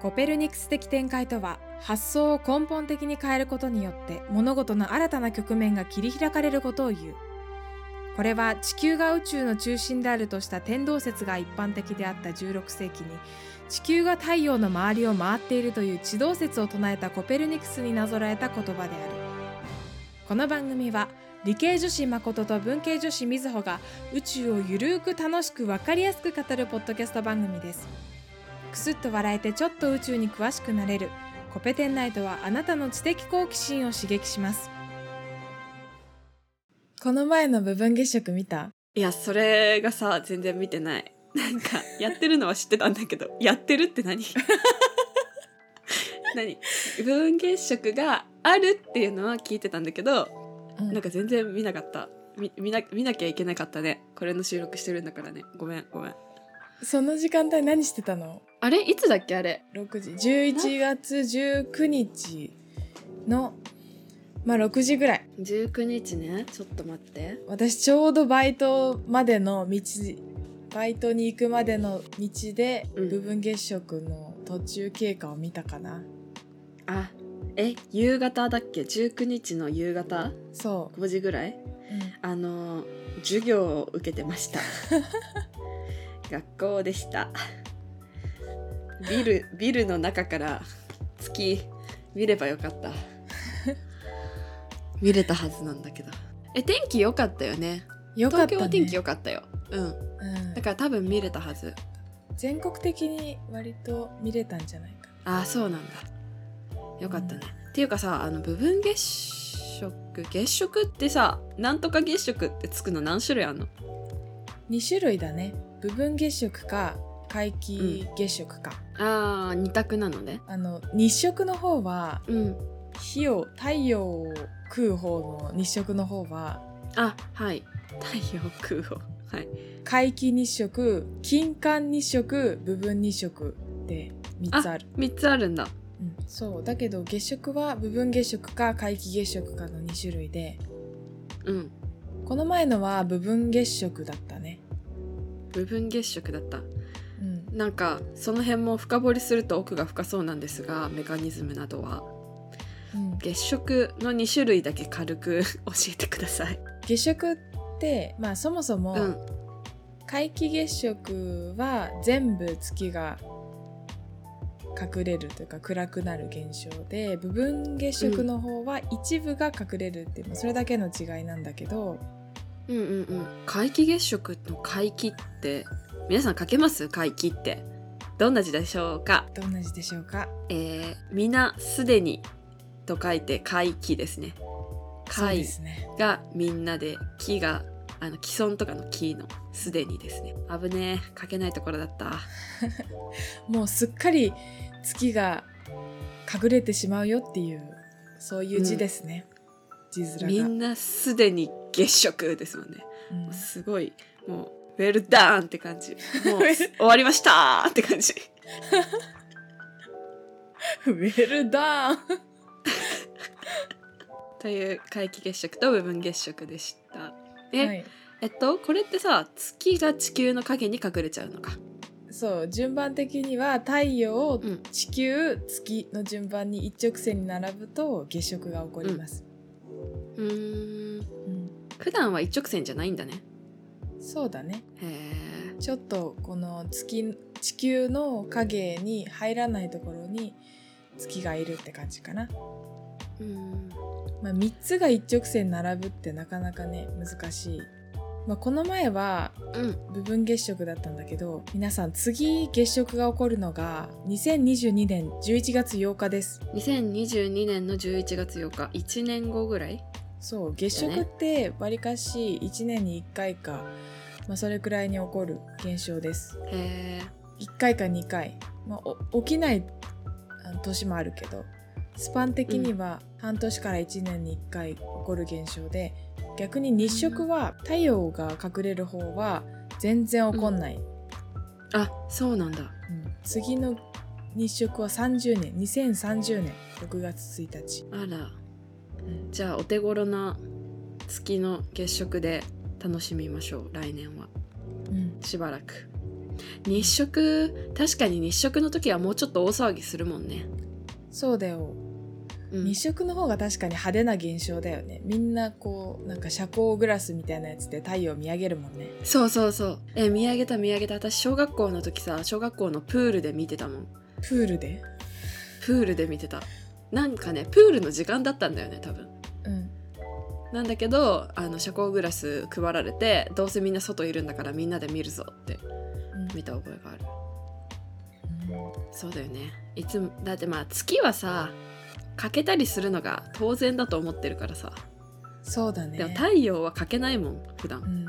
コペルニクス的展開とは発想を根本的に変えることによって物事の新たな局面が切り開かれることを言う。これは地球が宇宙の中心であるとした天動説が一般的であった16世紀に地球が太陽の周りを回っているという地動説を唱えたコペルニクスになぞらえた言葉である。この番組は理系女子誠と文系女子みずほが宇宙をゆるーく楽しく分かりやすく語るポッドキャスト番組です。くすっと笑えてちょっと宇宙に詳しくなれる。コペテンナイトはあなたの知的好奇心を刺激します。この前の部分月食見た？いやそれがさ全然見てない。なんかやってるのは知ってたんだけど。やってるって何？何？部分月食があるっていうのは聞いてたんだけど、うん。なんか全然見なかった。み見な見なきゃいけなかったね。これの収録してるんだからね。ごめんごめんその時間帯何してたの？あれ？いつだっけあれ？6時。11月19日のまあ6時ぐらい。19日ね。ちょっと待って。私ちょうどバイトまでの道バイトに行くまでの道でうん。部分月食の途中経過を見たかな、あえ夕方だっけ？19日の夕方？そ5時ぐらい？うん。あの授業を受けてました 学校でした。ビルビルの中から月見ればよかった。見れたはずなんだけど。え天気良かったよね。よかった、ね、東京は天気良かったよ。うん。うん。だから多分見れたはず。全国的に割と見れたんじゃないかああそうなんだ。よかったね、っていうかさあの部分月食。月食ってさなんとか月食ってつくの何種類あんの？2種類だね部分月食か皆既月食か、あー二択なのね。あの日食の方はうん。火を太陽を食う方の日食の方はあはい。太陽空をはい。皆既日食金環日食部分日食で3つある。3つあるんだ。うん、そう。だけど月食は部分月食か皆既月食かの2種類で。うん。この前のは部分月食だった。ね部分月食だった。うん。なんかその辺も深掘りすると奥が深そうなんですがメカニズムなどは。うん、月食の2種類だけ軽く 教えてください。月食ってまあそもそも、うん。皆既月食は全部月が隠れるというか暗くなる現象で部分月食の方は一部が隠れるっていう、それだけの違いなんだけどうんうんうん。皆既月食の皆既って皆さん書けます皆既ってどんな字でしょうかどんな字でしょうかえー、皆すでにと書いて皆既ですね皆がみんなで木があの既存とかの木のすでにですね危ねえ書けないところだったもうすっかり月が隠れてしまうよっていうそういう字ですね、字面が。みんなすでに月食ですもんね。うん。すごいもうウェルダーンって感じ。もう終わりましたーって感じ。ウェルダーンという皆既月食と部分月食でした。え、はい、えっとこれってさ月が地球の影に隠れちゃうのか。そう順番的には太陽、うん。地球月の順番に一直線に並ぶと月食が起こります、うーん。うん普段は一直線じゃないんだね。そうだね。へえちょっとこの月地球の影に入らないところに月がいるって感じかな、うーん。まあ、3つが一直線に並ぶってなかなかね難しい、まあ、この前はうん。部分月食だったんだけど皆さん次月食が起こるのが2022年11月8日です。2022年の11月8日1年後ぐらい？そう月食ってわりかし1年に1回か、まあ、それくらいに起こる現象です。へえ1回か2回、まあ、お起きない年もあるけどスパン的には半年から1年に1回起こる現象で逆に日食は太陽が隠れる方は全然起こんない、あそうなんだ。うん。次の日食は30年2030年6月1日、あら。うん。じゃあお手頃な月の月食で楽しみましょう来年は。うん、しばらく。日食確かに日食の時はもうちょっと大騒ぎするもんね、そうだようん。日食の方が確かに派手な現象だよね。みんなこうなんか遮光グラスみたいなやつで太陽見上げるもんね。そうそうそう。え見上げた見上げた。私小学校の時さ小学校のプールで見てたもん。プールで？プールで見てた。なんかねプールの時間だったんだよね多分。うん。なんだけどあの遮光グラス配られてどうせみんな外いるんだからみんなで見るぞってうん。見た覚えがある。そうだよね。いつもだってまあ月はさ欠けたりするのが当然だと思ってるからさ。そうだね。でも太陽は欠けないもん普段。うん。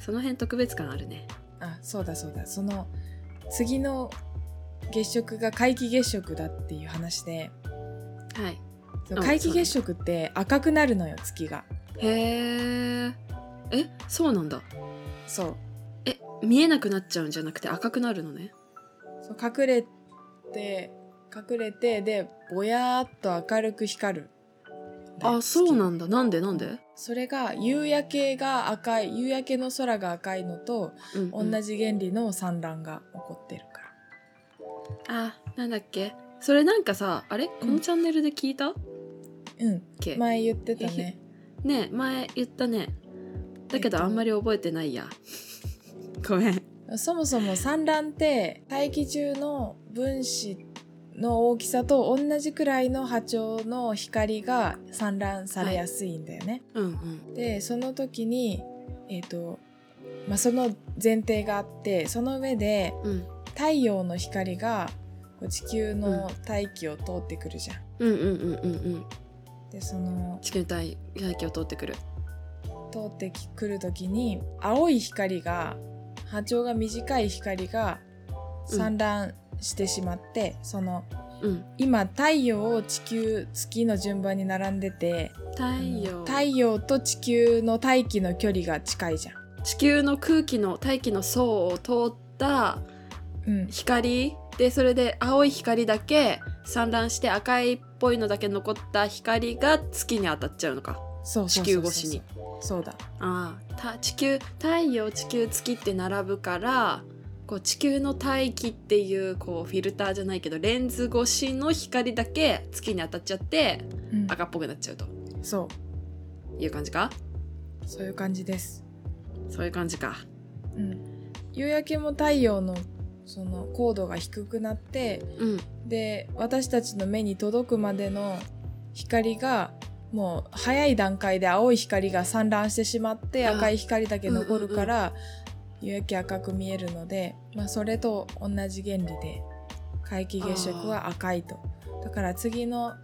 その辺特別感あるね。あそうだそうだ。その次の月食が皆既月食だっていう話で。はい。皆既月食って赤くなるのよ月が。へええそうなんだ。そう。え見えなくなっちゃうんじゃなくて赤くなるのね。そう隠れて隠れてでぼやーっと明るく光る。あそうなだんだ。なんで？なんで、それが夕焼けが赤い夕焼けの空が赤いのとうん同じ原理の産卵が起こってるから。あなんだっけ？それなんかさあれ？このチャンネルで聞いた？っうん。け、前言ってたね。ね前言ったね。だけどえっとあんまり覚えてないや。ごめん。そもそも産卵って大気中の分子の大きさと同じくらいの波長の光が産卵されやすいんだよね。うんうん。でその時に、えーとまあ、その前提があってその上でうん。太陽の光が地球の大気を通ってくるじゃん。うんうんうんうんうん。でその地球体大気を通ってくる。通ってくる時に青い光が波長が短い光が産卵してしまって、そのうん今太陽地球月の順番に並んでて太陽太陽と地球の大気の距離が近いじゃん。地球の空気の大気の層を通ったうん、光でそれで青い光だけ産卵して赤いっぽいのだけ残った光が月に当たっちゃうのか地球越しに。そうだ。ああた地球太陽地球月って並ぶからこう地球の大気っていうこうフィルターじゃないけどレンズ越しの光だけ月に当たっちゃってうん、赤っぽくなっちゃうと。そいう感じか？うそういう感じです。そういう感じか。うん、夕焼けも太陽のその高度が低くなってうん。で私たちの目に届くまでの光がもう早い段階で青い光が散乱してしまってあ赤い光だけ残るから、夕焼け赤く見えるので、まあ、それと同じ原理で皆既月食は赤いと。だから次の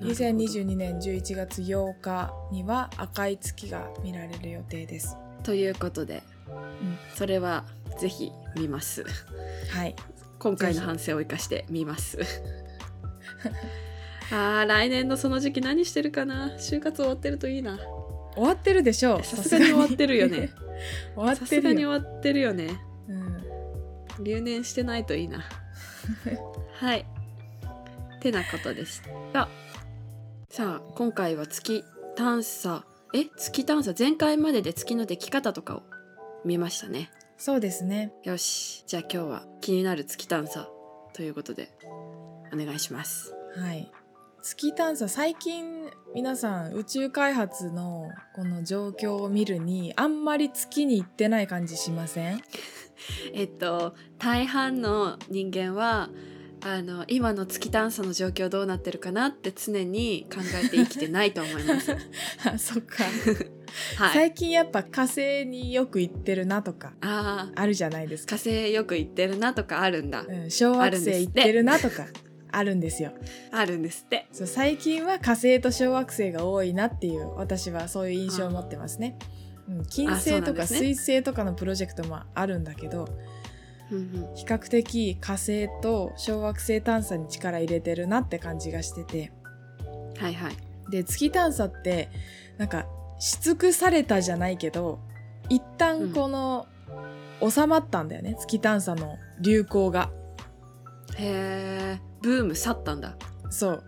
2022年11月8日には赤い月が見られる予定です。ということで、ん。それはぜひ見ます。はい、今回の反省を生かして見ます。あー来年のその時期何してるかな？就活終わってるといいな。終わってるでしょう。さすがに終わってるよね終わさってるよ、すがに終わってるよね。うん、留年してないといいな。はい。てなことでした。さあ今回は月探査。え？月探査？前回までで月の出来方とかを見ましたね。そうですね。よし。じゃあ今日は気になる月探査ということでお願いします。はい。月探査最近皆さん宇宙開発のこの状況を見るにあんまり月に行ってない感じしません？えっと大半の人間はあの今の月探査の状況どうなってるかなって常に考えて生きてないと思います。あそっか、はい。最近やっぱ火星によく行ってるなとかあああるじゃないですか火、星よく行ってるなとかあるんだ。うん、小惑星行ってるなとかあるんですよ。あるんですって。そう最近は火星と小惑星が多いなっていう私はそういう印象を持ってますね、うん、金星とか水星とかのプロジェクトもあるんだけどうんうん。比較的火星と小惑星探査に力入れてるなって感じがしてて。はいはい。で月探査ってなんかし尽くされたじゃないけど一旦この、収まったんだよね。月探査の流行が。へえブーム去ったんだ。そう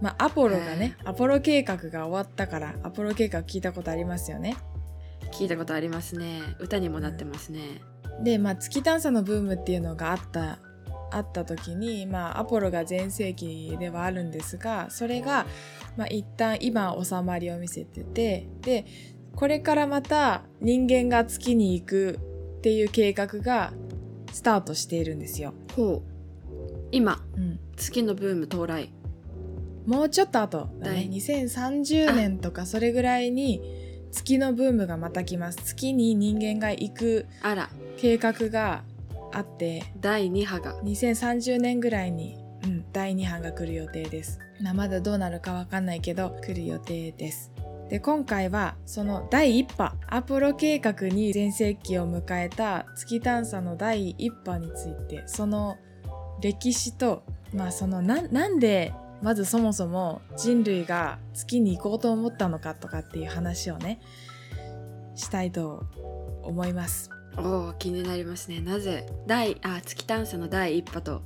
まあアポロがねアポロ計画が終わったからアポロ計画聞いたことありますよね聞いたことありますね。歌にもなってますね。で、まあ、月探査のブームっていうのがあったあった時に、まあ、アポロが全盛期ではあるんですがそれが、まあ、一旦今収まりを見せててでこれからまた人間が月に行くっていう計画がスタートしているんですよ。ほう今うん、月のブーム到来。もうちょっと後だね。はい。2030年とかそれぐらいに月のブームがまた来ます。月に人間が行くあら。計画があって第2波が。2030年ぐらいに、うん、第2波が来る予定です、まあ、まだどうなるかわかんないけど来る予定です。で今回はその第1波アポロ計画に全盛期を迎えた月探査の第1波についてその歴史とまあそのななんでまずそもそも人類が月に行こうと思ったのかとかっていう話をねしたいと思います。おお気になりますね。なぜ第あ月探査の第1波と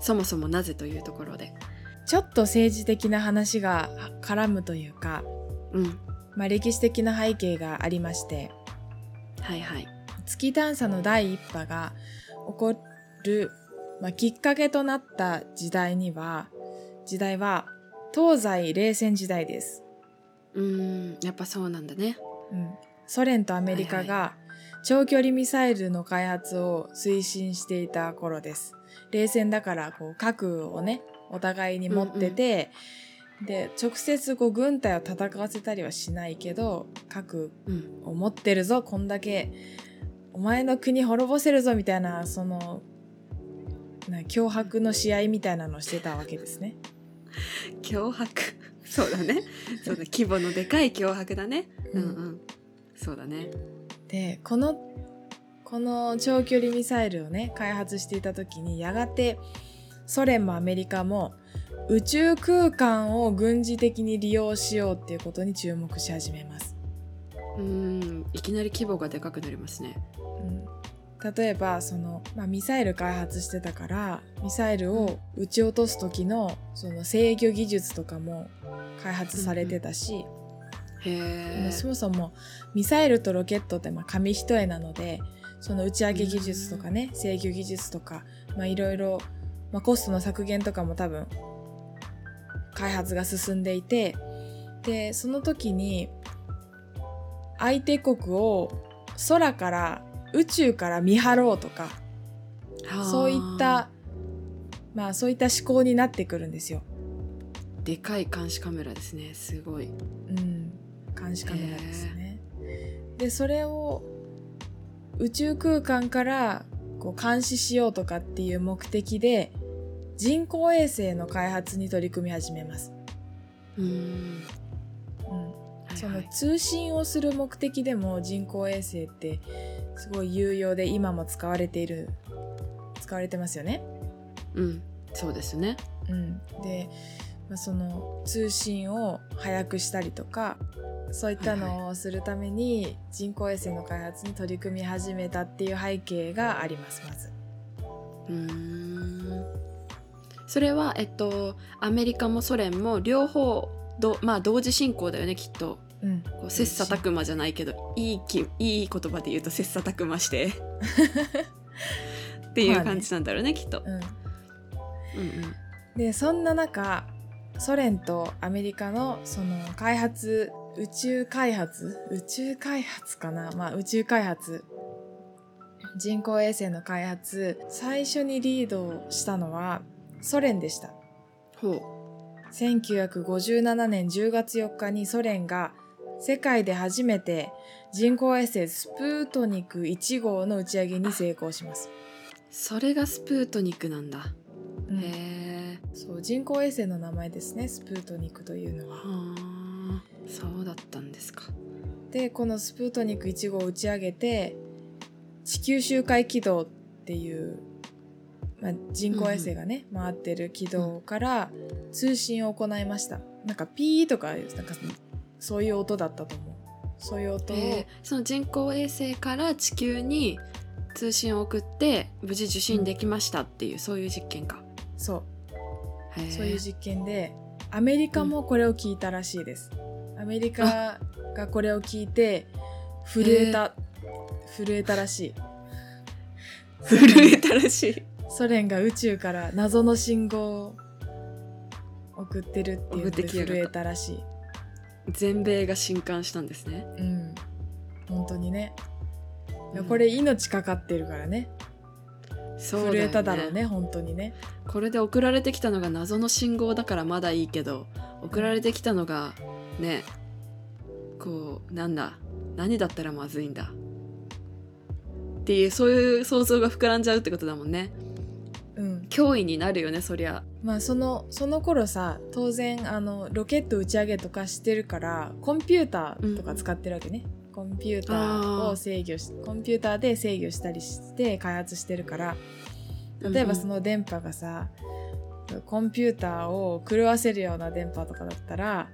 そもそもなぜというところで。ちょっと政治的な話が絡むというかうん。まあ、歴史的な背景がありましてはいはい。月探査の第一波が起こる、まあ、きっかけとなった時代には時代は東西冷戦時代です、うーんやっぱそうなんだね。うん、ソ連とアメリカが長距離ミサイルの開発を推進していた頃です。冷戦だからこう核をねお互いに持ってて、で直接こう軍隊を戦わせたりはしないけど核うん。を持ってるぞこんだけお前の国滅ぼせるぞみたいなそのな脅迫の試合みたいなのをしてたわけですね。脅迫？そうだね。そうだ規模のでかい脅迫だね。うん。うんそうだね。でこのこの長距離ミサイルをね開発していた時にやがてソ連もアメリカも宇宙空間を軍事的に利用しようっていうことに注目し始めます。うーん。いきなり規模がでかくなりますね。うん例えばその、まあ、ミサイル開発してたからミサイルを撃ち落とす時のその制御技術とかも開発されてたし、へえそもそもミサイルとロケットってまあ紙一重なのでその打ち上げ技術とかね制御技術とかまあいろいろまあコストの削減とかも多分開発が進んでいてでその時に相手国を空から宇宙から見張ろうとかそういったまあそういった思考になってくるんですよ。でかい監視カメラですね。すごい。うん、監視カメラですね。でそれを宇宙空間からこう監視しようとかっていう目的で人工衛星の開発に取り組み始めます。うーん。うん、はいそのはい通信をする目的でも人工衛星ってすごい有用で今も使われている使われてますよね。うん。そうですね。うん、で、まあ、その通信を早くしたりとかそういったのをするために人工衛星の開発に取り組み始めたっていう背景がありますまず。うーん。それはえっとアメリカもソ連も両方どまあ同時進行だよねきっとうん、こう切磋琢磨じゃないけどいいきいい言葉で言うと切磋琢磨して。っていう感じなんだろうねきっと。うん、うんうん。でそんな中ソ連とアメリカのその開発宇宙開発？宇宙開発かな？まあ宇宙開発。人工衛星の開発。最初にリードをしたのはソ連でした。ほ1957年10月4日にソ連が世界で初めて人工衛星スプートニク1号の打ち上げに成功します。うそれがスプートニクなんだ。うんへえ。そう人工衛星の名前ですねスプートニクというのは。はあそうだったんですか。でこのスプートニク1号を打ち上げて地球周回軌道っていう、まあ、人工衛星がね、回ってる軌道から通信を行いました。なんかピーとかなんかそういう音だったと思う。そういう音を、えーその人工衛星から地球に通信を送って無事受信できましたっていう、そういう実験か。そうそういう実験でアメリカもこれを聞いたらしいです。アメリカがこれを聞いて震えた、震えたらしい。震えたらしいソ連が宇宙から謎の信号を送ってるっていうので震えたらしい全米が震撼したんですね。うん。本当にね。これ命かかってるからね,、そうね。震えただろうね本当にね。これで送られてきたのが謎の信号だからまだいいけど送られてきたのがねこうなんだ？何だったらまずいんだ？っていうそういう想像が膨らんじゃうってことだもんね。うん脅威になるよねそりゃ。まあそのその頃さ当然あのロケット打ち上げとかしてるからコンピューターとか使ってるわけね、コンピューターを制御しコンピューターで制御したりして開発してるから。例えばその電波がさ、コンピューターを狂わせるような電波とかだったら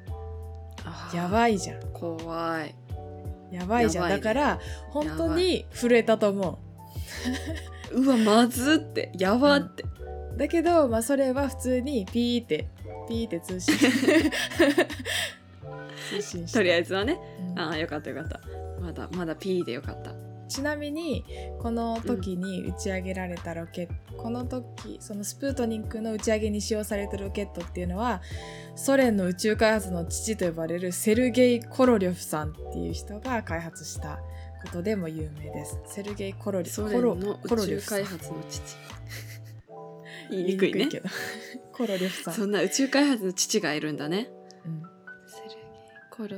やいばいじゃん。怖い。やばいじゃん、ね。だから本当に震えたと思う。わまずって。やばって、うだけど、まあ、それは普通にピーってピーって通信 通信とりあえずはね。うん。ああよかったよかった。まだまだ P でよかった。ちなみにこの時に打ち上げられたロケット、この時そのスプートニクの打ち上げに使用されたロケットっていうのはソ連の宇宙開発の父と呼ばれるセルゲイ・コロリョフさんっていう人が開発したことでも有名です。セルゲイ・コロリソコロ連のコロ宇宙リ開発の父言いにくいね。けど。コロリョフさん。そんな宇宙開発の父がいるんだね。うん。セルゲイ・コロ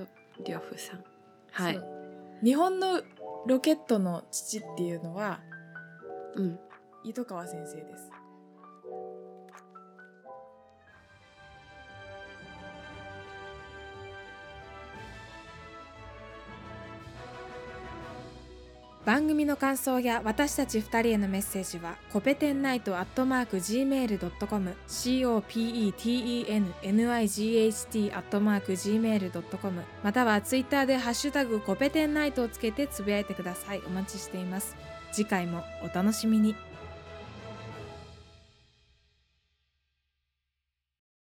リョフさん。はい。日本のロケットの父っていうのはうん。糸川先生です番組の感想や私たち2人へのメッセージはコペテンナイトアットマーク Gmail.com COPETENNIGHT アットマーク Gmail.com またはツイッターでハッシュタグコペテンナイトをつけてつぶやいてください。お待ちしています。次回もお楽しみに。